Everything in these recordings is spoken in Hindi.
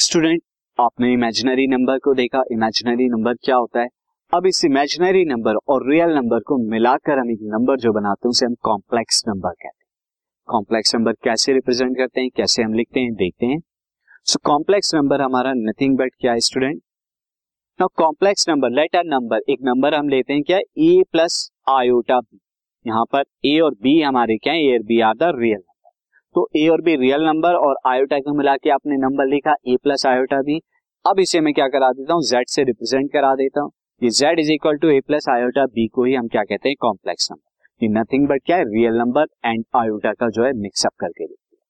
स्टूडेंट आपने इमेजिनरी नंबर को देखा इमेजिनरी नंबर क्या होता है? अब इस इमेजिनरी नंबर और रियल नंबर को मिलाकर हम एक नंबर जो बनाते हैं, उसे हम कॉम्प्लेक्स नंबर कहते हैं। कॉम्प्लेक्स नंबर कैसे रिप्रेजेंट करते हैं, कैसे हम लिखते हैं, देखते हैं। सो कॉम्प्लेक्स नंबर हमारा नथिंग बट क्या है student now complex number let a number एक नंबर हम लेते हैं क्या? ए प्लस आयोटा बी यहाँ पर ए और बी हमारे क्या है? ए और बी आर द रियल तो ए और बी रियल नंबर और आयोटा को मिला के आपने नंबर लिखा ए प्लस आयोटा बी अब इसे मैं क्या करा देता हूँ? जेड से रिप्रेजेंट करा देता हूँ। ये Z is equal to A plus iota B को ही हम क्या कहते हैं? कॉम्प्लेक्स नंबर ये नथिंग बट क्या है? रियल नंबर एंड आयोटा का जो है मिक्सअप करके देखते हैं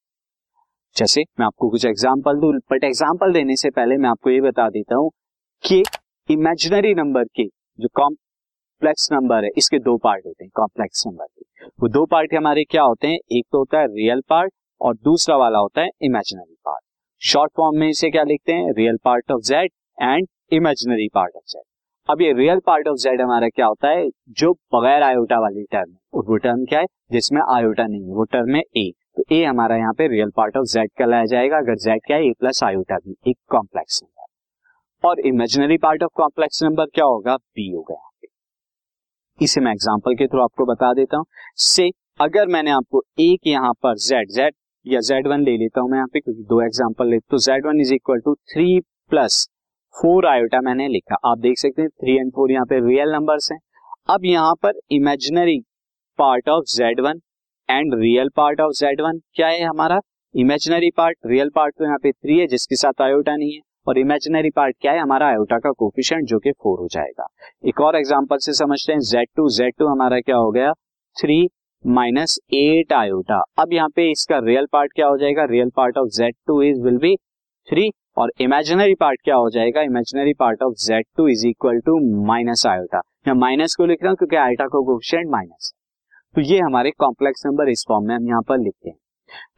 जैसे मैं आपको कुछ एग्ज़ाम्पल दू बट एग्ज़ाम्पल देने से पहले मैं आपको ये बता देता हूँ कि इमेजिनरी नंबर के जो कॉम्प्लेक्स नंबर है, इसके दो पार्ट होते हैं कॉम्प्लेक्स नंबर के। वो दो पार्ट हमारे क्या होते हैं? एक तो होता है रियल पार्ट और दूसरा वाला होता है इमेजिनरी पार्ट शॉर्ट फॉर्म में इसे क्या लिखते हैं? Real part of Z and imaginary part of Z अब ये रियल पार्ट ऑफ़ जेड हमारा क्या होता है? जो बगैर आयोटा वाली टर्म है। और वो टर्म क्या है? जिसमें आयोटा नहीं है। वो टर्म है ए तो ए हमारा यहाँ पे रियल पार्ट ऑफ़ जेड कहलाया जाएगा। अगर जेड क्या है? ए प्लस आयोटा भी। एक कॉम्प्लेक्स नंबर और imaginary part of complex number क्या होगा? बी होगा यहाँ पे इसे मैं एग्ज़ाम्पल के थ्रू आपको बता देता हूँ। से अगर मैंने आपको एक यहाँ पर जेड जेड या जेड वन ले लेता हूँ मैं यहाँ पे, क्योंकि दो एग्ज़ाम्पल ले तो Z one is equal to three plus four iota मैंने लिखा। आप देख सकते हैं थ्री एंड फोर यहाँ पे रियल नंबर्स हैं। अब यहाँ पर imaginary part of Z one and real part of Z one क्या है हमारा? इमेजिनरी पार्ट रियल पार्ट तो यहाँ पे थ्री है, जिसके साथ आयोटा नहीं है। और इमेजिनरी पार्ट क्या है? हमारा आयोटा का कोफिशियंट जो कि फोर हो जाएगा। एक और एग्ज़ाम्पल से समझते हैं। जेड टू जेड टू हमारा क्या हो गया? थ्री माइनस एट आयोटा अब यहाँ पे इसका रियल पार्ट क्या हो जाएगा? Real part of Z two is will be three और इमेजिनरी पार्ट क्या हो जाएगा? Imaginary part of Z two is equal to minus iota मैं माइनस को लिख रहा हूँ क्योंकि आयोटा को कोफिशिएंट माइनस तो ये हमारे कॉम्प्लेक्स नंबर इस फॉर्म में हम यहाँ पर लिखते हैं।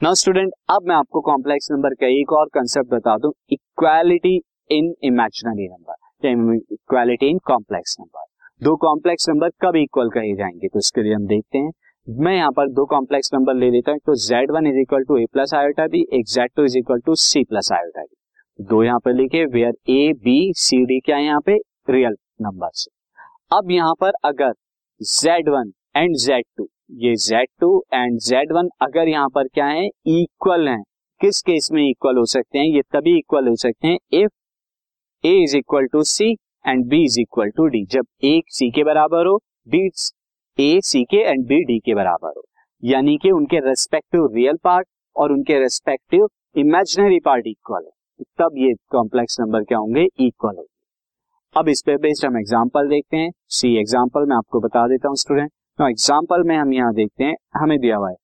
नाउ स्टूडेंट अब मैं आपको कॉम्प्लेक्स नंबर का एक और कंसेप्ट बता दूँ equality in imaginary number equality in complex number दो कॉम्प्लेक्स नंबर कब इक्वल कहे जाएँगे? तो इसके लिए हम देखते हैं। मैं यहाँ पर दो कॉम्प्लेक्स नंबर ले लेता हूँ तो Z one is equal to A plus iota B एक Z two is equal to C plus iota B दो यहाँ पर लिखे where A B C D क्या है यहाँ पे? रियल नंबर अब यहाँ पर अगर Z one and Z two ये Z two and Z one अगर यहाँ पर क्या है? इक्वल है। किस केस में इक्वल हो सकते हैं? ये तभी इक्वल हो सकते हैं if A is equal to C and B is equal to D जब एक सी के बराबर हो डी ए सी के एंड बी डी के बराबर हो। यानी कि उनके रेस्पेक्टिव रियल पार्ट और उनके रेस्पेक्टिव इमेजिनरी पार्ट इक्वल है। तब ये कॉम्प्लेक्स नंबर क्या होंगे? इक्वल होंगे। अब इस पे बेस्ड हम एग्जांपल देखते हैं। सी एग्जांपल मैं आपको बता देता हूँ स्टूडेंट एग्जांपल में हम यहाँ देखते हैं, हमें दिया हुआ है।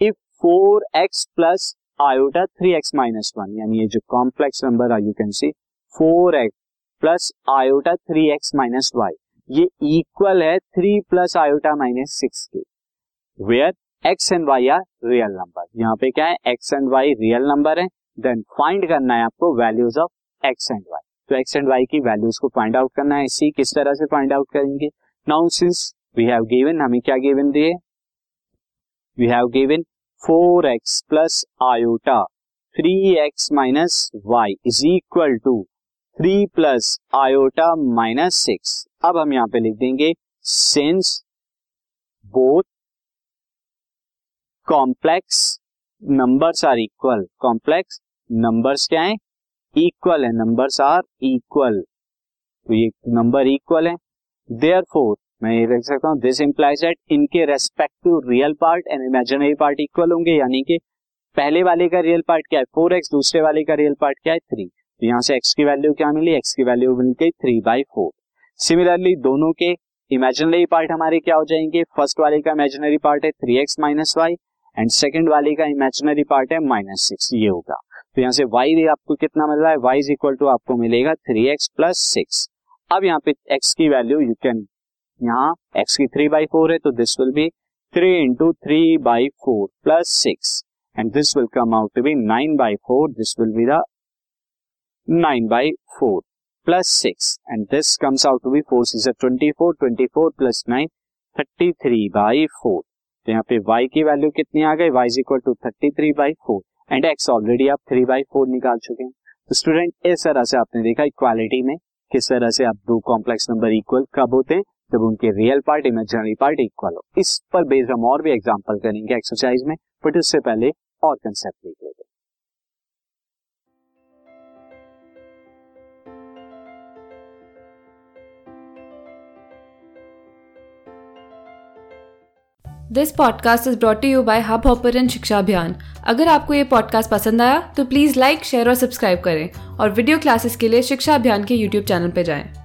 If four X plus iota three X minus one यानी ये जो कॉम्प्लेक्स नंबर है you can see four X plus iota three X minus Y ये इक्वल है three plus iota minus six के। Where X and Y are real number यहाँ पे क्या है? X and Y real number है। देन फाइंड करना है आपको values of X and Y तो एक्स एंड वाई की वैल्यूज़ को फाइंड आउट करना है। इसी किस तरह से फाइंड आउट करेंगे? Now since we have given हमें क्या गिवन दिए we have given four X plus iota three X minus Y is equal to three plus iota minus six अब हम यहाँ पे लिख देंगे since both complex numbers are equal complex numbers क्या है? इक्वल है. नंबर्स आर इक्वल तो ये नंबर इक्वल है. देयर फोर मैं ये लिख सकता हूँ दिस इंप्लाइज दैट इनके respective real part and imaginary part equal होंगे, यानी कि पहले वाले का रियल पार्ट क्या है? फोर एक्स दूसरे वाले का रियल पार्ट क्या है? थ्री तो यहाँ से एक्स की वैल्यू क्या मिली? एक्स की वैल्यू मिल गई थ्री बाई फोर सिमिलरली दोनों के इमेजिनरी पार्ट हमारे क्या हो जाएँगे? फ़र्स्ट वाले का इमेजिनरी पार्ट है three X minus Y and second वाले का इमेजिनरी पार्ट है माइनस सिक्स ये होगा। तो यहाँ से वाई आपको कितना मिल रहा है? वाई इज़ इक्वल टू आपको मिलेगा थ्री एक्स प्लस सिक्स अब यहाँ पे एक्स की वैल्यू यू कैन यहाँ एक्स की थ्री बाई फोर है तो this will be three into three by four plus six and this will come out to be nine by four this will be the nine by four plus six and this comes out to be four six twenty four twenty four plus nine thirty three by four तो यहाँ पे y की वैल्यू कितनी आ गई? y is equal to thirty three by four and x already आप थ्री बाई फोर निकाल चुके हैं। स्टूडेंट इस तरह से आपने देखा इक्वालिटी में, किस तरह से आप दो कॉम्प्लेक्स नंबर इक्वल कब होते हैं? जब उनके real part imaginary part equal हो। इस पर बेस्ड हम और भी एग्जांपल करेंगे एक्सरसाइज में बट उससे पहले और कंसेप्ट देख लेते this podcast is brought you by Hubhopper शिक्षा अभियान अगर आपको ये पॉडकास्ट पसंद आया तो प्लीज़ लाइक शेयर और सब्सक्राइब करें और वीडियो क्लासेस के लिए शिक्षा अभियान के यूट्यूब चैनल पर जाएँ।